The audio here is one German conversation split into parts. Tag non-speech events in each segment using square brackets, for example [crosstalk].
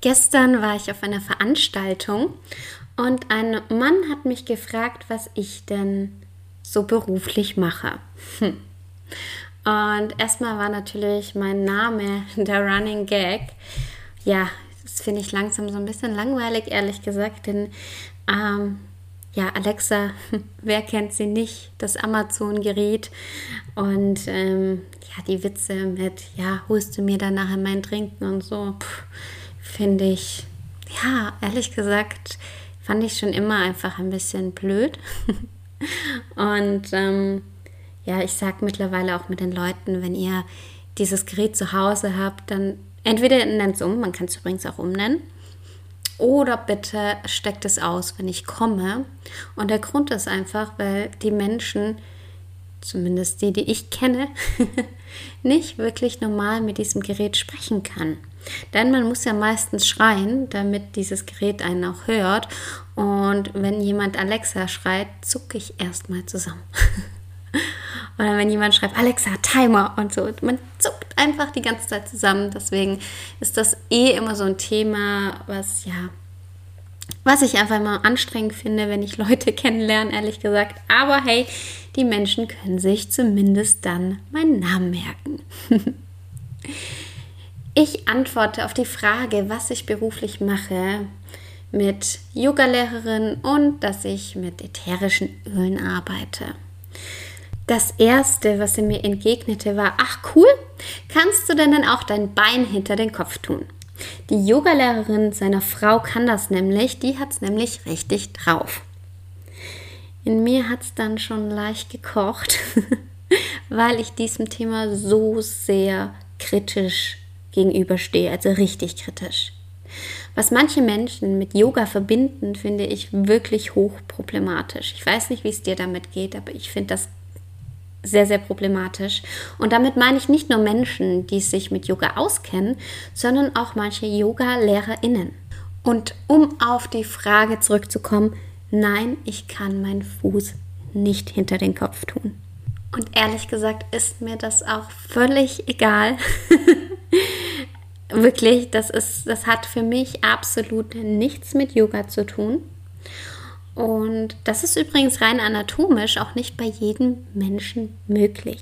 Gestern war ich auf einer Veranstaltung und ein Mann hat mich gefragt, was ich denn so beruflich mache. Hm. Und erstmal war natürlich mein Name [laughs] der Running Gag. Ja, das finde ich langsam so ein bisschen langweilig, ehrlich gesagt, denn ähm, ja, Alexa, [laughs] wer kennt sie nicht? Das Amazon-Gerät und ähm, ja, die Witze mit, ja, holst du mir dann nachher mein Trinken und so, finde ich, ja, ehrlich gesagt, fand ich schon immer einfach ein bisschen blöd. [laughs] Und ähm, ja, ich sage mittlerweile auch mit den Leuten, wenn ihr dieses Gerät zu Hause habt, dann entweder nennt es um, man kann es übrigens auch umnennen, oder bitte steckt es aus, wenn ich komme. Und der Grund ist einfach, weil die Menschen, zumindest die, die ich kenne, [laughs] nicht wirklich normal mit diesem Gerät sprechen kann. Denn man muss ja meistens schreien, damit dieses Gerät einen auch hört. Und wenn jemand Alexa schreit, zucke ich erstmal zusammen. [laughs] Oder wenn jemand schreibt, Alexa, Timer und so. Man zuckt einfach die ganze Zeit zusammen. Deswegen ist das eh immer so ein Thema, was ja, was ich einfach immer anstrengend finde, wenn ich Leute [laughs] kennenlerne, ehrlich gesagt. Aber hey, die Menschen können sich zumindest dann meinen Namen merken. [laughs] Ich antworte auf die Frage, was ich beruflich mache, mit Yogalehrerin und dass ich mit ätherischen Ölen arbeite. Das erste, was sie mir entgegnete, war: Ach cool, kannst du denn dann auch dein Bein hinter den Kopf tun? Die Yogalehrerin seiner Frau kann das nämlich, die hat es nämlich richtig drauf. In mir hat es dann schon leicht gekocht, [laughs] weil ich diesem Thema so sehr kritisch gegenüberstehe, also richtig kritisch. Was manche Menschen mit Yoga verbinden, finde ich wirklich hochproblematisch. Ich weiß nicht, wie es dir damit geht, aber ich finde das sehr, sehr problematisch. Und damit meine ich nicht nur Menschen, die sich mit Yoga auskennen, sondern auch manche Yoga-LehrerInnen. Und um auf die Frage zurückzukommen, nein, ich kann meinen Fuß nicht hinter den Kopf tun. Und ehrlich gesagt ist mir das auch völlig egal. [laughs] Wirklich, das ist, das hat für mich absolut nichts mit Yoga zu tun. Und das ist übrigens rein anatomisch auch nicht bei jedem Menschen möglich.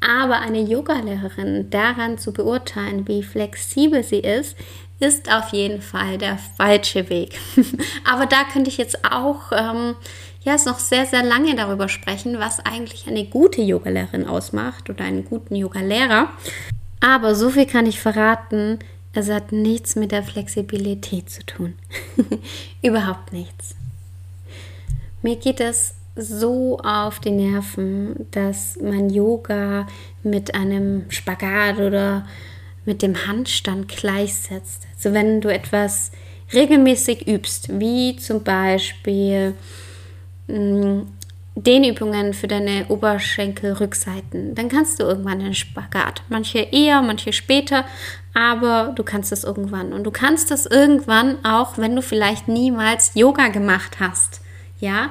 Aber eine Yogalehrerin daran zu beurteilen, wie flexibel sie ist, ist auf jeden Fall der falsche Weg. [laughs] Aber da könnte ich jetzt auch ähm, ja, noch sehr, sehr lange darüber sprechen, was eigentlich eine gute Yogalehrerin ausmacht oder einen guten Yogalehrer. Aber so viel kann ich verraten, es hat nichts mit der Flexibilität zu tun. [laughs] Überhaupt nichts. Mir geht es so auf die Nerven, dass man Yoga mit einem Spagat oder mit dem Handstand gleichsetzt. Also wenn du etwas regelmäßig übst, wie zum Beispiel mm, Dehnübungen für deine Oberschenkelrückseiten, dann kannst du irgendwann einen Spagat. Manche eher, manche später, aber du kannst es irgendwann. Und du kannst das irgendwann auch, wenn du vielleicht niemals Yoga gemacht hast. Ja,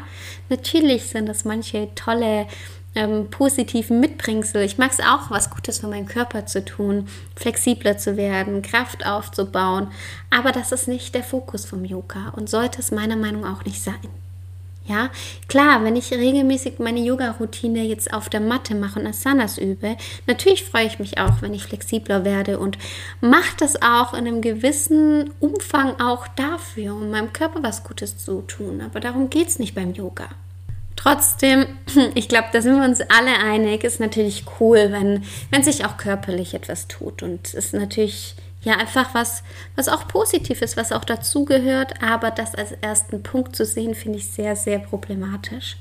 natürlich sind das manche tolle ähm, positiven Mitbringsel. Ich mag es auch, was Gutes für meinen Körper zu tun, flexibler zu werden, Kraft aufzubauen. Aber das ist nicht der Fokus vom Yoga und sollte es meiner Meinung nach auch nicht sein. Ja, klar, wenn ich regelmäßig meine Yoga-Routine jetzt auf der Matte mache und Asanas übe, natürlich freue ich mich auch, wenn ich flexibler werde und mache das auch in einem gewissen Umfang auch dafür, um meinem Körper was Gutes zu tun. Aber darum geht es nicht beim Yoga. Trotzdem, [clears throat] ich glaube, da sind wir uns alle einig, ist natürlich cool, wenn, wenn sich auch körperlich etwas tut. Und ist natürlich ja einfach was, was auch positiv ist, was auch dazugehört, aber das als ersten Punkt zu sehen, finde ich sehr, sehr problematisch.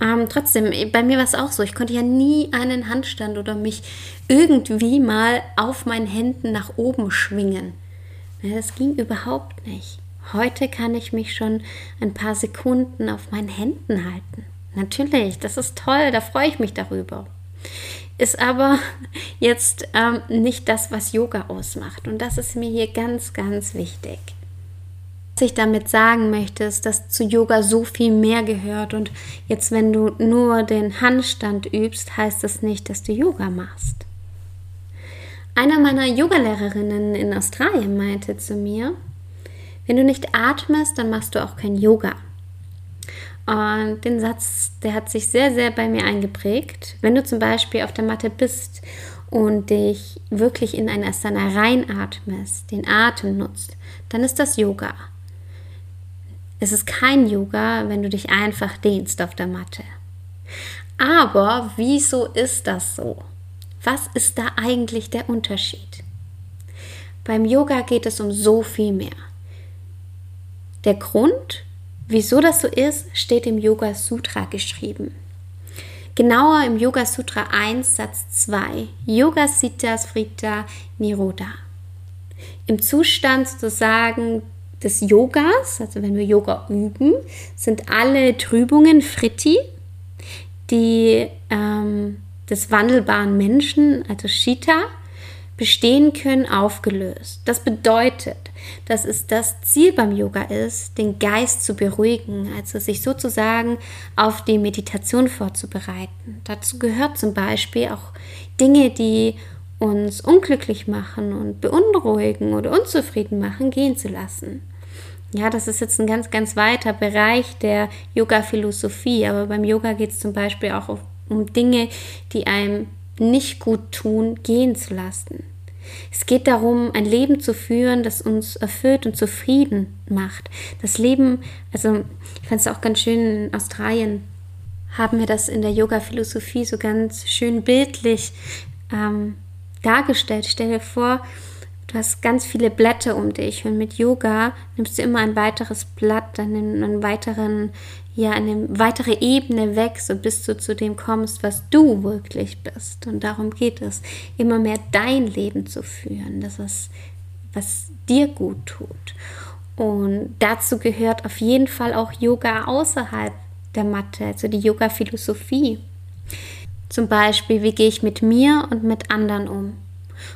Ähm, trotzdem, bei mir war es auch so, ich konnte ja nie einen Handstand oder mich irgendwie mal auf meinen Händen nach oben schwingen. Das ging überhaupt nicht. Heute kann ich mich schon ein paar Sekunden auf meinen Händen halten. Natürlich, das ist toll, da freue ich mich darüber. Ist aber [laughs] jetzt ähm, nicht das, was Yoga ausmacht. Und das ist mir hier ganz, ganz wichtig. Was ich damit sagen möchte, ist, dass zu Yoga so viel mehr gehört. Und jetzt, wenn du nur den Handstand übst, heißt das nicht, dass du Yoga machst. Eine meiner Yogalehrerinnen in Australien meinte zu mir, wenn du nicht atmest, dann machst du auch kein Yoga. Und den Satz, der hat sich sehr, sehr bei mir eingeprägt. Wenn du zum Beispiel auf der Matte bist und dich wirklich in ein Asana reinatmest, den Atem nutzt, dann ist das Yoga. Es ist kein Yoga, wenn du dich einfach dehnst auf der Matte. Aber wieso ist das so? Was ist da eigentlich der Unterschied? Beim Yoga geht es um so viel mehr. Der Grund, wieso das so ist, steht im Yoga Sutra geschrieben. Genauer im Yoga Sutra 1, Satz 2, Yoga Siddha Svrita Niroda. Im Zustand sozusagen des Yogas, also wenn wir Yoga üben, sind alle Trübungen Fritti, die ähm, des wandelbaren Menschen, also Shita, bestehen können, aufgelöst. Das bedeutet, dass es das Ziel beim Yoga ist, den Geist zu beruhigen, also sich sozusagen auf die Meditation vorzubereiten. Dazu gehört zum Beispiel auch Dinge, die uns unglücklich machen und beunruhigen oder unzufrieden machen, gehen zu lassen. Ja, das ist jetzt ein ganz, ganz weiter Bereich der Yoga-Philosophie, aber beim Yoga geht es zum Beispiel auch um Dinge, die einem nicht gut tun, gehen zu lassen. Es geht darum, ein Leben zu führen, das uns erfüllt und zufrieden macht. Das Leben, also ich fand es auch ganz schön in Australien, haben wir das in der Yoga-Philosophie so ganz schön bildlich ähm, dargestellt. Stell dir vor, du hast ganz viele Blätter um dich und mit Yoga nimmst du immer ein weiteres Blatt, dann einen weiteren, ja, eine weitere Ebene weg, so bis du zu dem kommst, was du wirklich bist. Und darum geht es, immer mehr dein Leben zu führen, das ist, was dir gut tut. Und dazu gehört auf jeden Fall auch Yoga außerhalb der Matte, also die Yoga-Philosophie. Zum Beispiel, wie gehe ich mit mir und mit anderen um?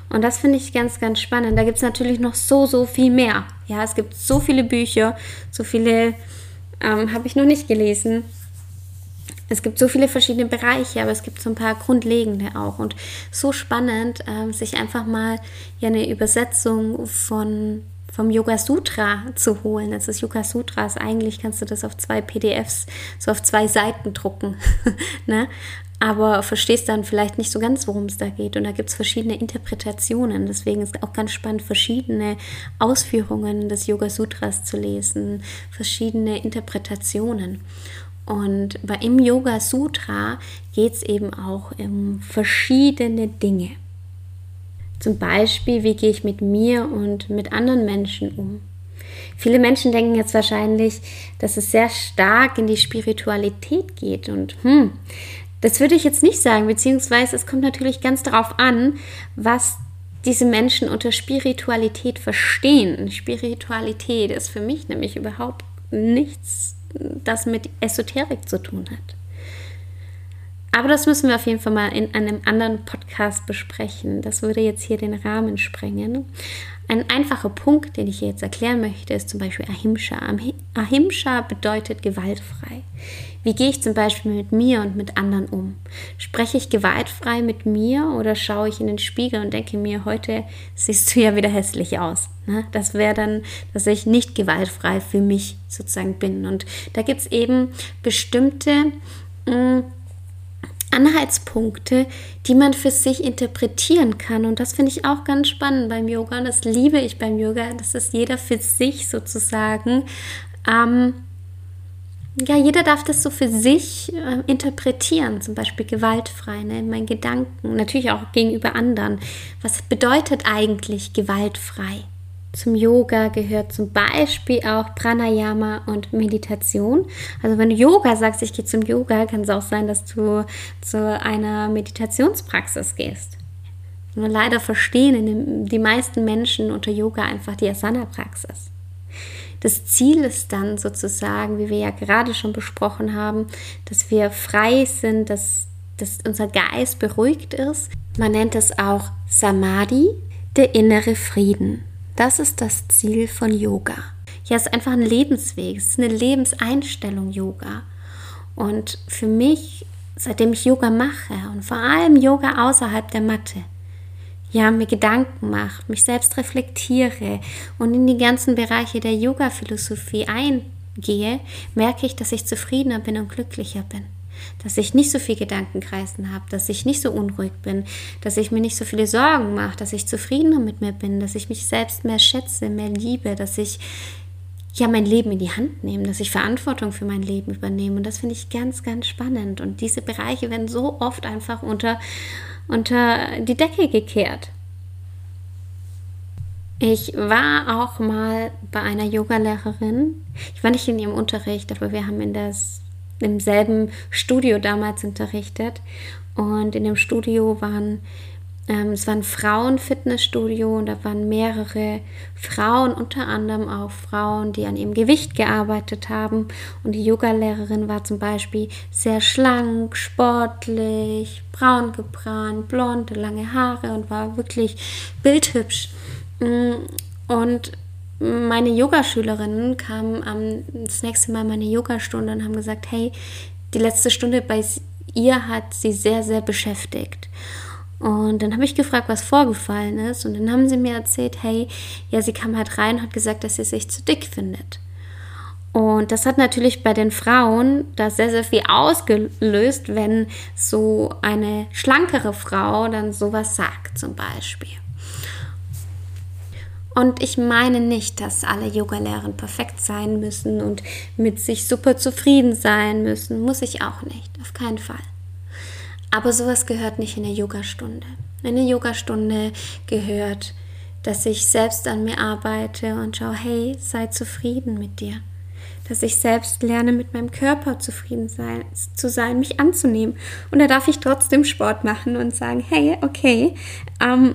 Und das finde ich ganz, ganz spannend. Da gibt es natürlich noch so, so viel mehr. Ja, es gibt so viele Bücher, so viele ähm, habe ich noch nicht gelesen. Es gibt so viele verschiedene Bereiche, aber es gibt so ein paar grundlegende auch. Und so spannend, ähm, sich einfach mal ja eine Übersetzung von vom Yoga Sutra zu holen. Das ist Yoga Sutras. Eigentlich kannst du das auf zwei PDFs, so auf zwei Seiten drucken. [laughs] ne? Aber verstehst dann vielleicht nicht so ganz, worum es da geht. Und da gibt es verschiedene Interpretationen. Deswegen ist auch ganz spannend, verschiedene Ausführungen des Yoga Sutras zu lesen, verschiedene Interpretationen. Und bei im Yoga Sutra geht es eben auch um verschiedene Dinge. Zum Beispiel, wie gehe ich mit mir und mit anderen Menschen um? Viele Menschen denken jetzt wahrscheinlich, dass es sehr stark in die Spiritualität geht und hm, das würde ich jetzt nicht sagen, beziehungsweise es kommt natürlich ganz darauf an, was diese Menschen unter Spiritualität verstehen. Spiritualität ist für mich nämlich überhaupt nichts, das mit Esoterik zu tun hat. Aber das müssen wir auf jeden Fall mal in einem anderen Podcast besprechen. Das würde jetzt hier den Rahmen sprengen. Ein einfacher Punkt, den ich hier jetzt erklären möchte, ist zum Beispiel Ahimsa. Ahimsa bedeutet gewaltfrei. Wie gehe ich zum Beispiel mit mir und mit anderen um? Spreche ich gewaltfrei mit mir oder schaue ich in den Spiegel und denke mir, heute siehst du ja wieder hässlich aus? Ne? Das wäre dann, dass ich nicht gewaltfrei für mich sozusagen bin. Und da gibt es eben bestimmte mm, Anhaltspunkte, die man für sich interpretieren kann. Und das finde ich auch ganz spannend beim Yoga. Und das liebe ich beim Yoga, dass es jeder für sich sozusagen ähm, ja, jeder darf das so für sich äh, interpretieren, zum Beispiel gewaltfrei, ne, in meinen Gedanken, natürlich auch gegenüber anderen. Was bedeutet eigentlich gewaltfrei? Zum Yoga gehört zum Beispiel auch Pranayama und Meditation. Also wenn du Yoga sagst, ich gehe zum Yoga, kann es auch sein, dass du zu einer Meditationspraxis gehst. Nur leider verstehen die meisten Menschen unter Yoga einfach die Asana-Praxis. Das Ziel ist dann sozusagen, wie wir ja gerade schon besprochen haben, dass wir frei sind, dass, dass unser Geist beruhigt ist. Man nennt es auch Samadhi, der innere Frieden. Das ist das Ziel von Yoga. Ja, es ist einfach ein Lebensweg, es ist eine Lebenseinstellung Yoga. Und für mich, seitdem ich Yoga mache und vor allem Yoga außerhalb der Matte, ja, mir Gedanken mache, mich selbst reflektiere und in die ganzen Bereiche der Yoga-Philosophie eingehe, merke ich, dass ich zufriedener bin und glücklicher bin. Dass ich nicht so viel Gedankenkreisen habe, dass ich nicht so unruhig bin, dass ich mir nicht so viele Sorgen mache, dass ich zufriedener mit mir bin, dass ich mich selbst mehr schätze, mehr liebe, dass ich ja mein Leben in die Hand nehme, dass ich Verantwortung für mein Leben übernehme. Und das finde ich ganz, ganz spannend. Und diese Bereiche werden so oft einfach unter unter die Decke gekehrt. Ich war auch mal bei einer Yogalehrerin. Ich war nicht in ihrem Unterricht, aber wir haben in das, im selben Studio damals unterrichtet. Und in dem Studio waren ähm, es war ein Frauenfitnessstudio und da waren mehrere Frauen, unter anderem auch Frauen, die an ihrem Gewicht gearbeitet haben. Und die Yogalehrerin war zum Beispiel sehr schlank, sportlich, braun gebrannt, blonde, lange Haare und war wirklich bildhübsch. Mm, und meine Yogaschülerinnen kamen am, das nächste Mal meine Yogastunde und haben gesagt, hey, die letzte Stunde bei ihr hat sie sehr, sehr beschäftigt. Und dann habe ich gefragt, was vorgefallen ist. Und dann haben sie mir erzählt, hey, ja, sie kam halt rein und hat gesagt, dass sie sich zu dick findet. Und das hat natürlich bei den Frauen da sehr, sehr viel ausgelöst, wenn so eine schlankere Frau dann sowas sagt, zum Beispiel. Und ich meine nicht, dass alle Yoga-Lehrerinnen perfekt sein müssen und mit sich super zufrieden sein müssen. Muss ich auch nicht, auf keinen Fall. Aber sowas gehört nicht in eine Yogastunde. In eine Yogastunde gehört, dass ich selbst an mir arbeite und schaue, hey, sei zufrieden mit dir. Dass ich selbst lerne, mit meinem Körper zufrieden sein, zu sein, mich anzunehmen. Und da darf ich trotzdem Sport machen und sagen, hey, okay, ähm,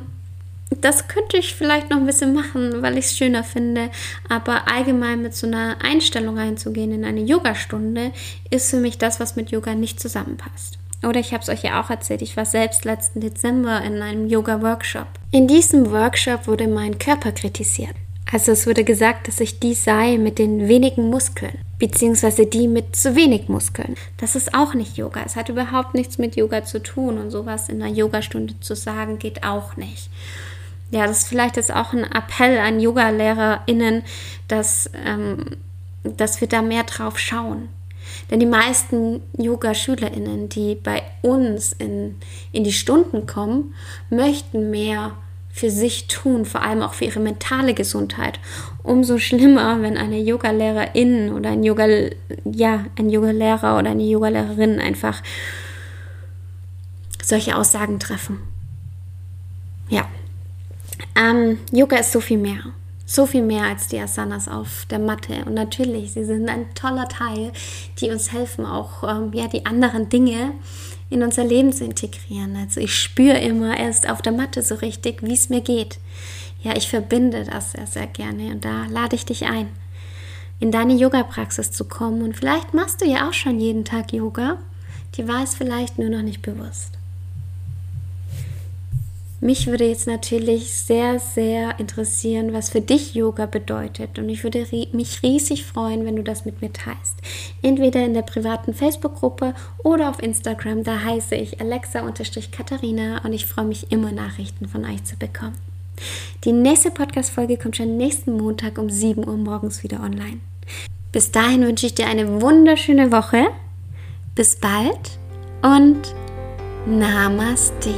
das könnte ich vielleicht noch ein bisschen machen, weil ich es schöner finde. Aber allgemein mit so einer Einstellung einzugehen in eine Yogastunde ist für mich das, was mit Yoga nicht zusammenpasst. Oder ich habe es euch ja auch erzählt, ich war selbst letzten Dezember in einem Yoga-Workshop. In diesem Workshop wurde mein Körper kritisiert. Also es wurde gesagt, dass ich die sei mit den wenigen Muskeln, beziehungsweise die mit zu wenig Muskeln. Das ist auch nicht Yoga. Es hat überhaupt nichts mit Yoga zu tun und sowas in einer Yogastunde zu sagen geht auch nicht. Ja, das ist vielleicht jetzt auch ein Appell an Yogalehrerinnen, dass, ähm, dass wir da mehr drauf schauen. Denn die meisten Yoga-SchülerInnen, die bei uns in, in die Stunden kommen, möchten mehr für sich tun, vor allem auch für ihre mentale Gesundheit. Umso schlimmer, wenn eine Yogalehrerin oder ein Yoga, ja, ein Yogalehrer oder eine Yogalehrerin einfach solche Aussagen treffen. Ja. Ähm, Yoga ist so viel mehr so viel mehr als die Asanas auf der Matte. Und natürlich, sie sind ein toller Teil, die uns helfen, auch ähm, ja, die anderen Dinge in unser Leben zu integrieren. Also ich spüre immer erst auf der Matte so richtig, wie es mir geht. Ja, ich verbinde das sehr, sehr gerne und da lade ich dich ein, in deine Yoga-Praxis zu kommen. Und vielleicht machst du ja auch schon jeden Tag Yoga. Die war es vielleicht nur noch nicht bewusst. Mich würde jetzt natürlich sehr, sehr interessieren, was für dich Yoga bedeutet. Und ich würde mich riesig freuen, wenn du das mit mir teilst. Entweder in der privaten Facebook-Gruppe oder auf Instagram. Da heiße ich Alexa-Katharina und ich freue mich immer, Nachrichten von euch zu bekommen. Die nächste Podcast-Folge kommt schon nächsten Montag um 7 Uhr morgens wieder online. Bis dahin wünsche ich dir eine wunderschöne Woche. Bis bald und Namaste.